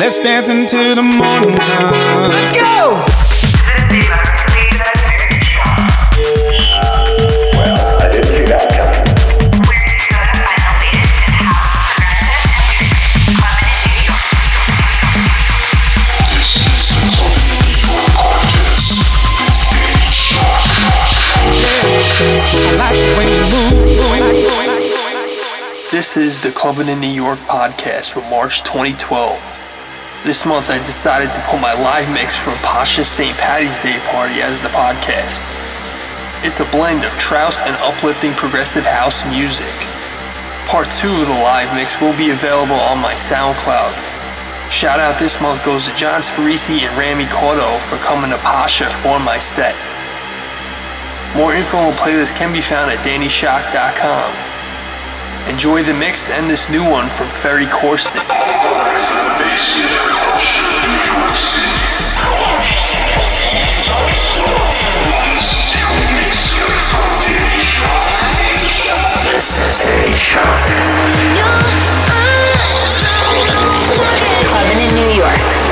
Let's dance into the morning time. Let's go! I like the way you move. This is the Clubbing in New York podcast for March 2012. This month I decided to put my live mix from Pacha's St. Patty's Day party as the podcast. It's a blend of Trouse and uplifting progressive house music. Part 2 of the live mix will be available on my SoundCloud. Shout out this month goes to John Sparisi and Rami Cotto for coming to Pacha for my set. More info and playlist can be found at DannyShock.com. Enjoy the mix and this new one from Ferry Corsten. Clubbing in New York.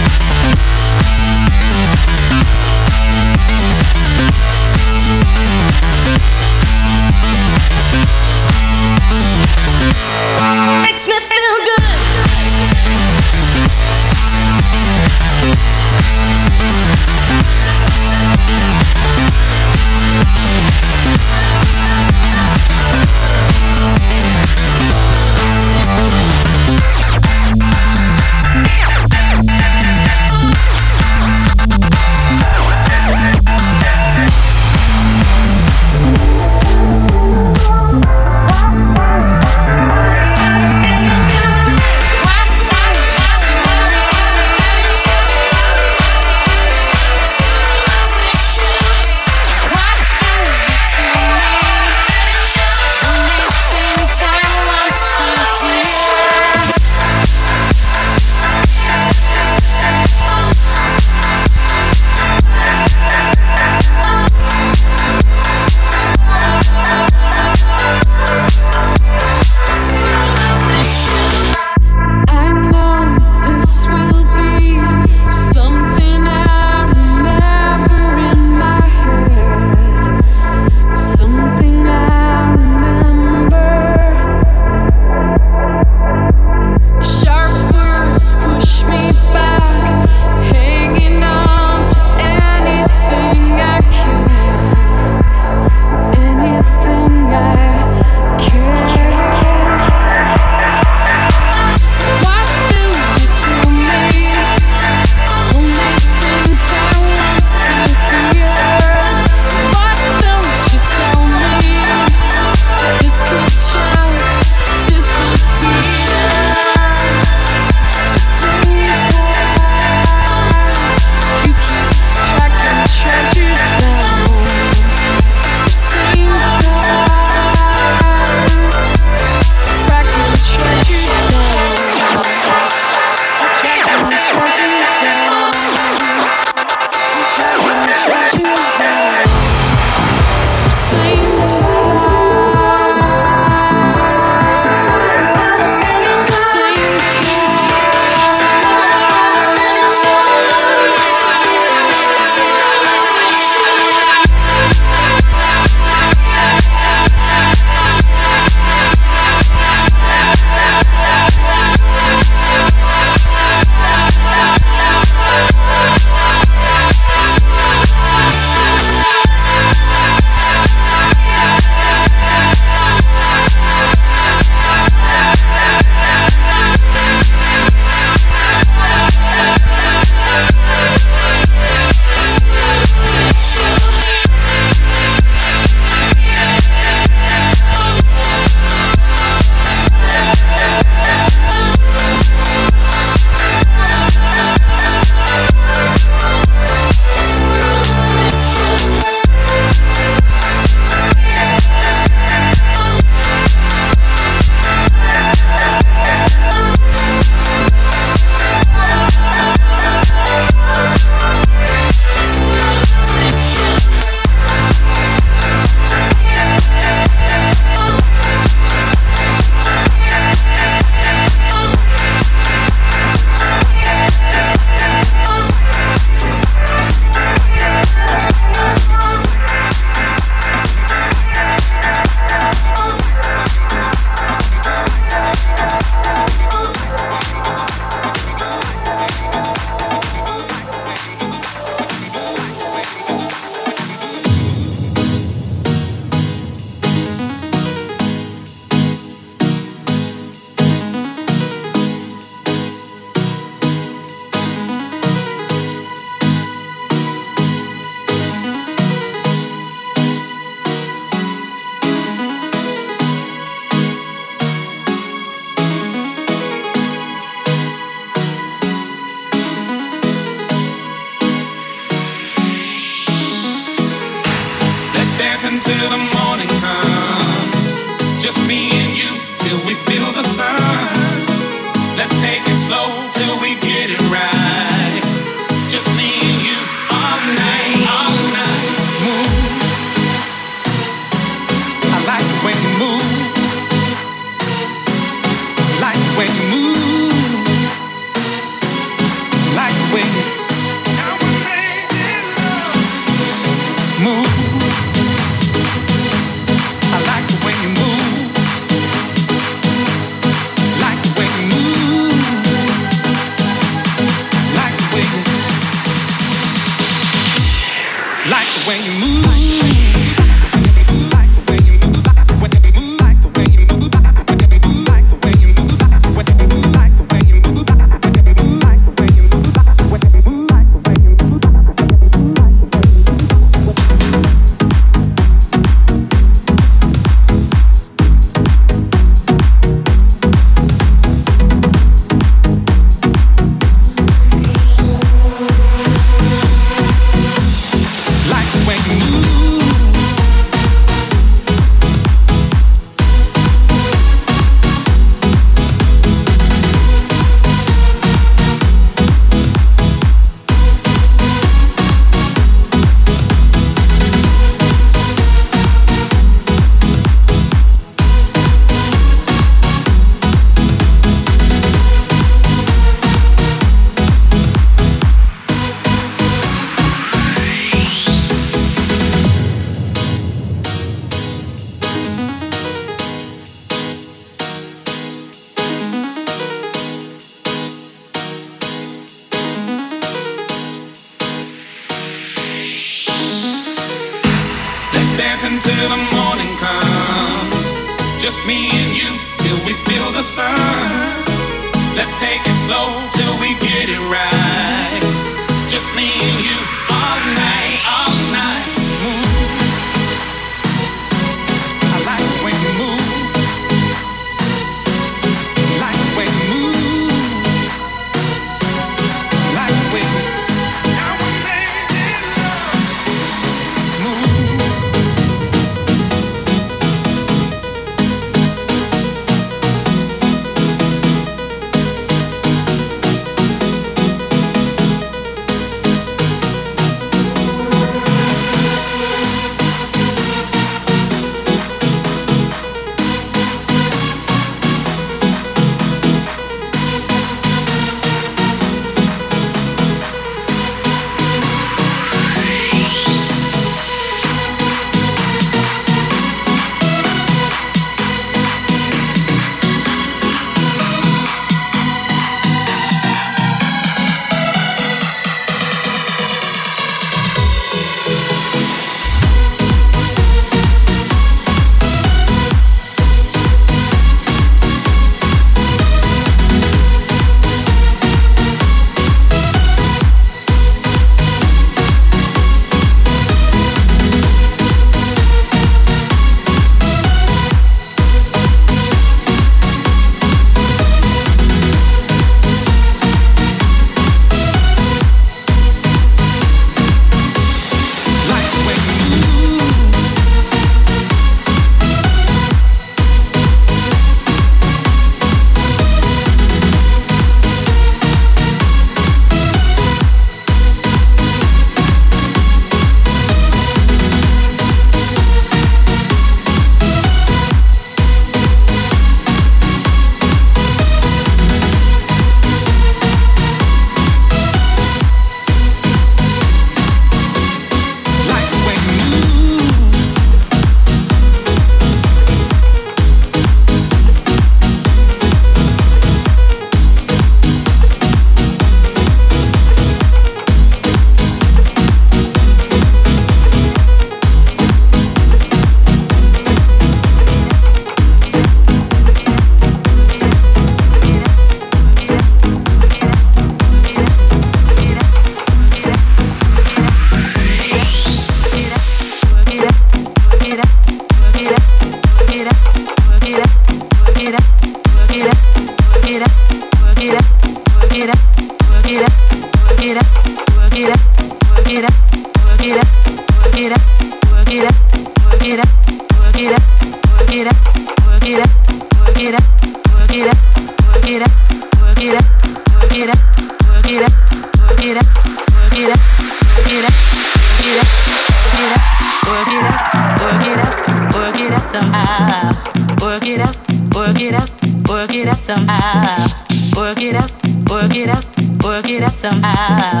work it out, work it out somehow. Work it out, work it out, work it out somehow.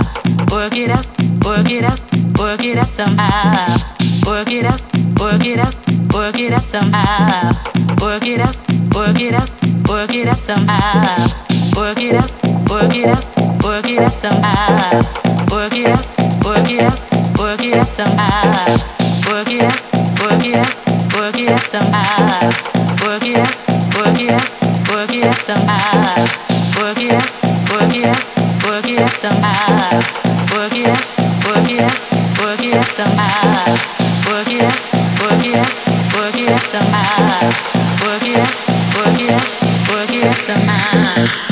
Work it out, work it out, work it out somehow. Work it out, work it out, work it out somehow. Work it out, work it out, work it out somehow. Work it out, work it out, work it out somehow. Work it out, work it out, work it out somehow. Work it out, work it out, work it out somehow. Work it out some hard. Work it out, work it out, work it out some hard. Work it out, work it out, work it out some hard. Work it out, work it out, work it out some hard. Work it out, work it out, work it out some hard.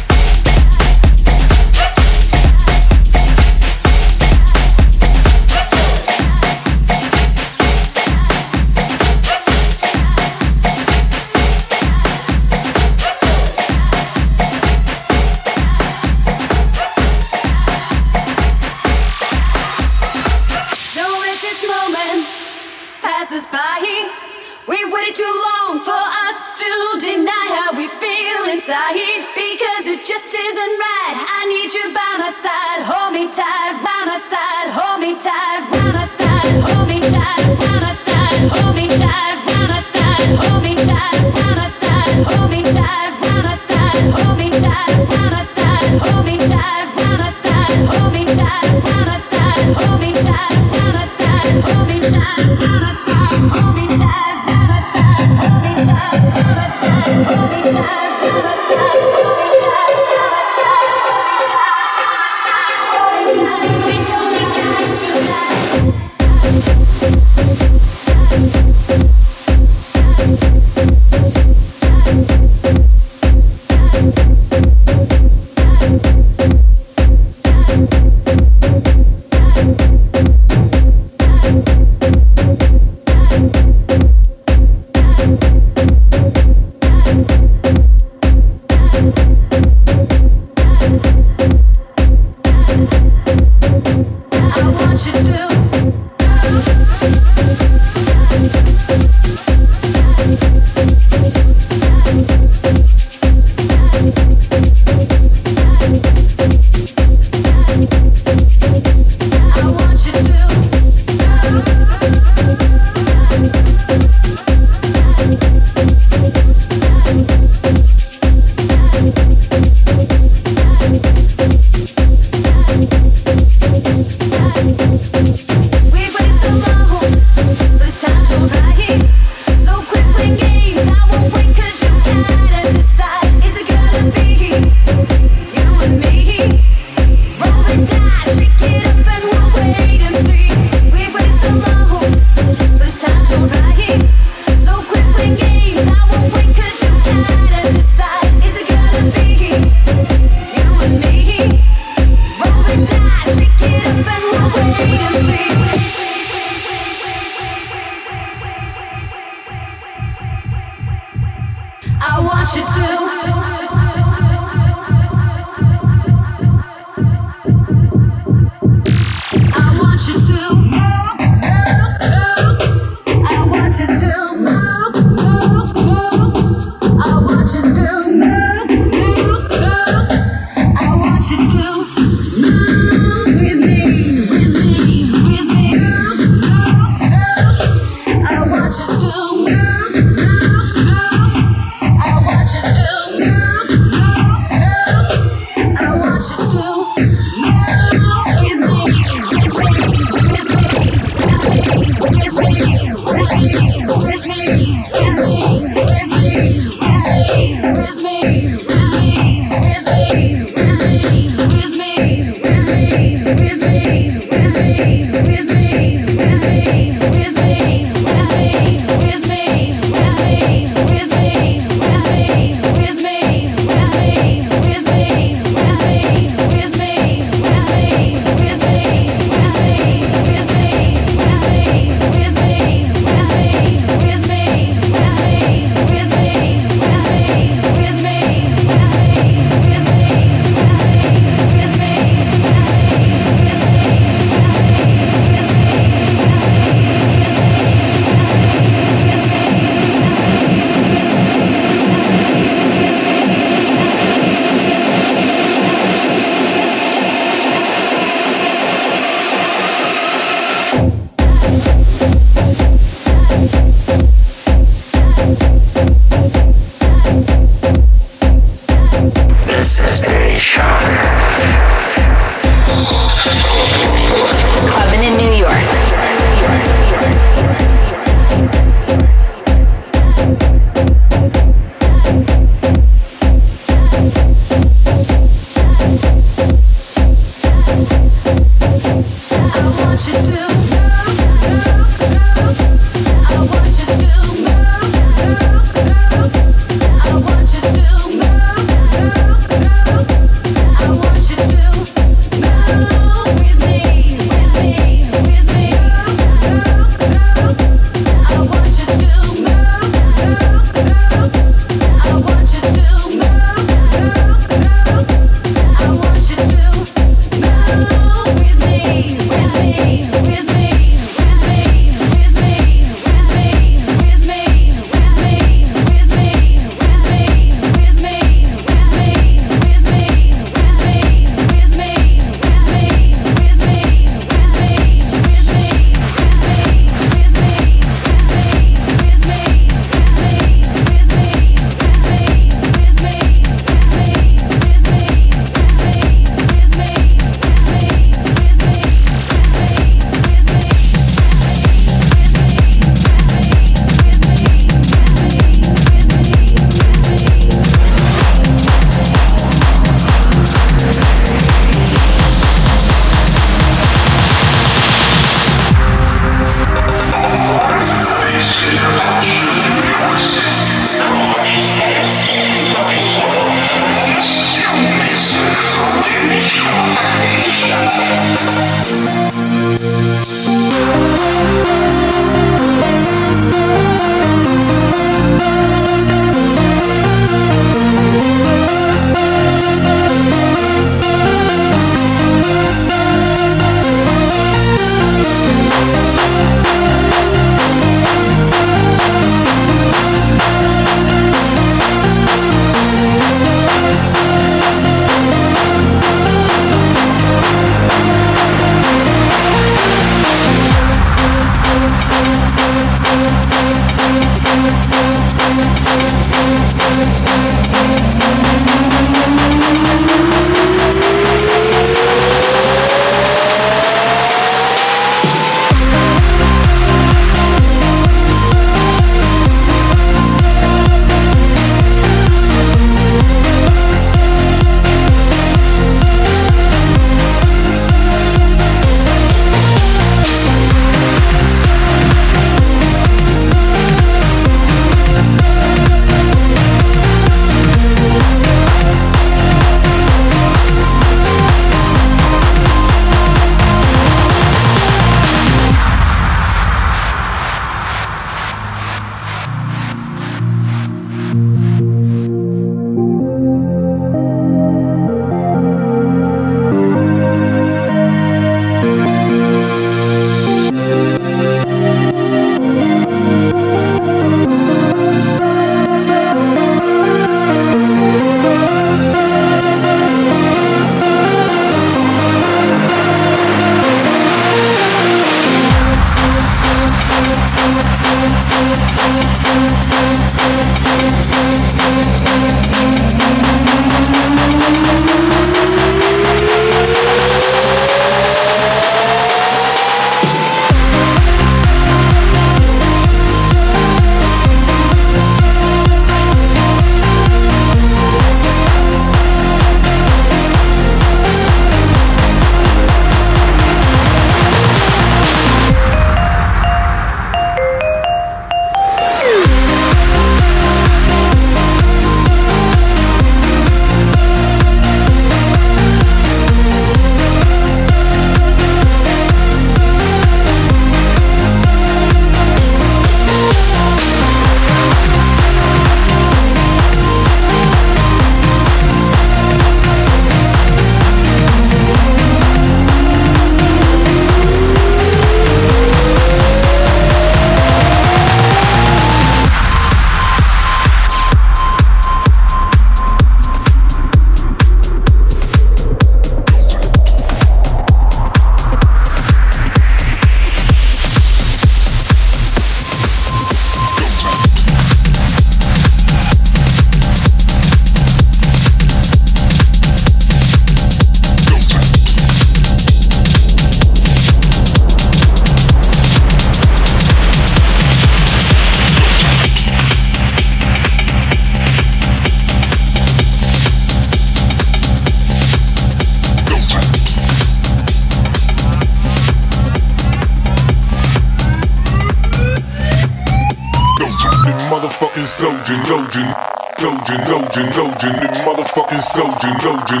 Trojan, Trojan, Trojan, Trojan, the motherfucking soldier, Trojan,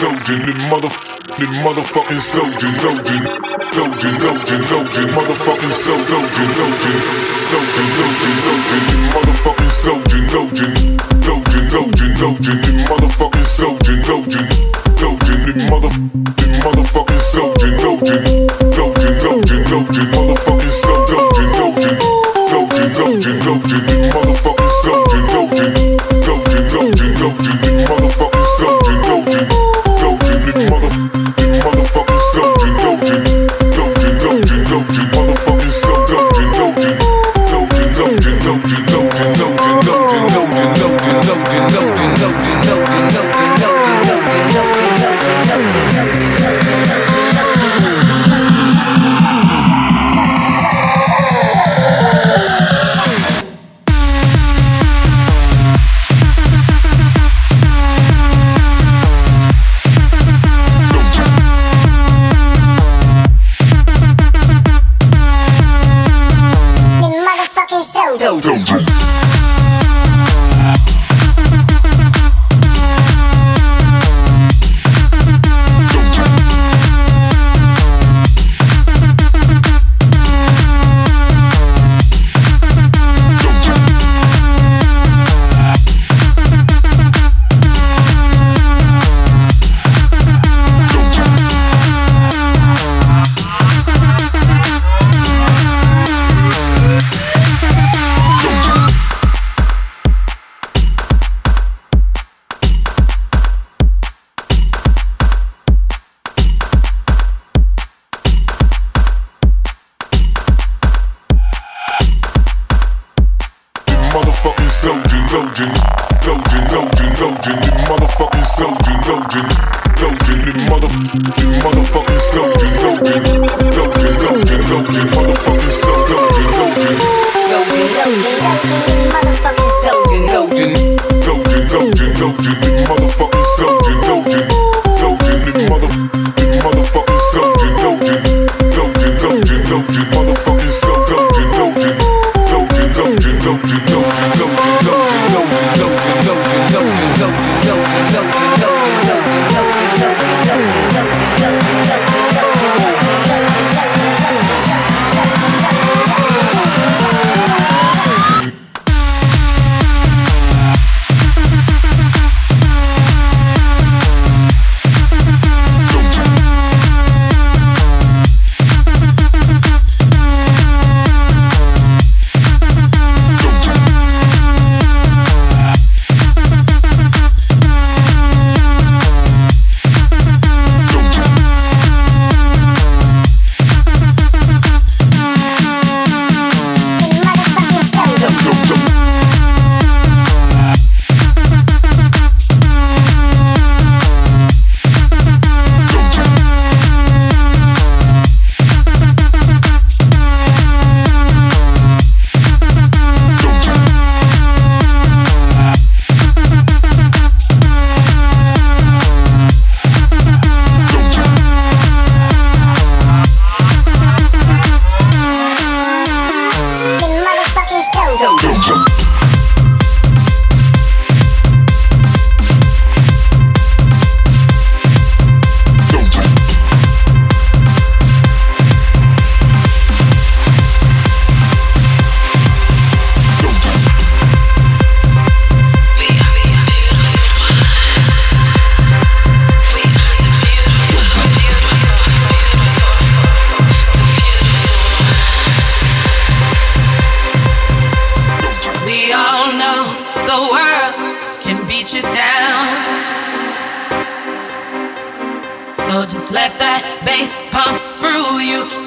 Trojan, the mother, the motherfucking soldier, Trojan, Trojan, Trojan, Trojan, motherfucking soldier, Trojan, Trojan, Trojan, Trojan, Trojan, the motherfucking soldier, Trojan, Trojan, Trojan, Trojan, the motherfucking soldier, Trojan, Trojan, the mother, the motherfucking soldier, Trojan, Trojan, Trojan, Trojan, motherfucking soldier.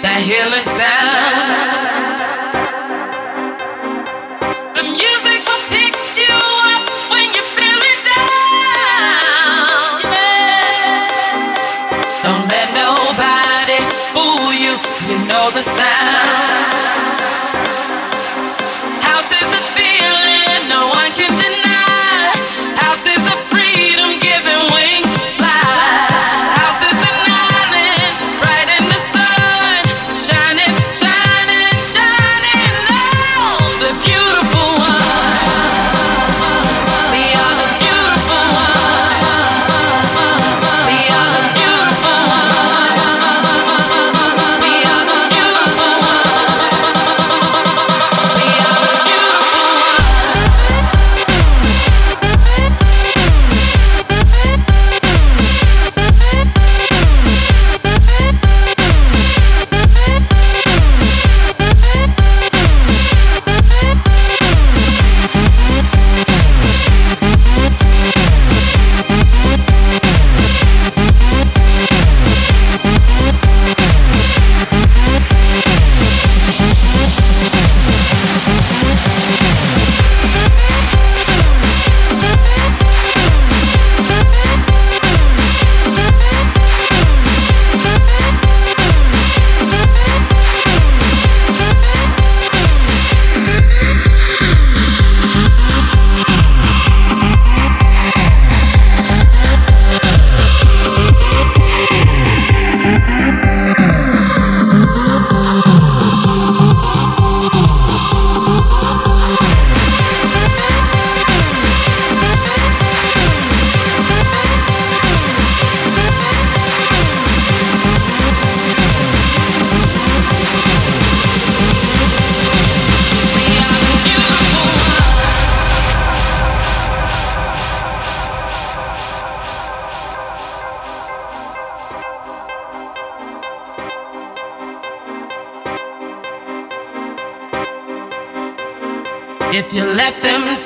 that healing sound. The music will pick you up when you're feeling down. Don't let nobody fool you. You know the sound.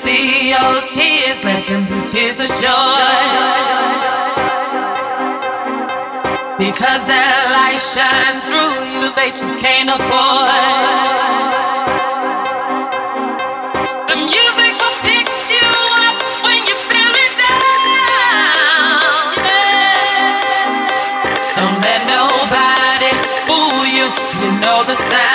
See your tears, let them be tears of joy. Because their light shines through you, they just can't avoid. The music will pick you up when you're down. Don't let nobody fool you. You know the.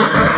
Ha ha ha!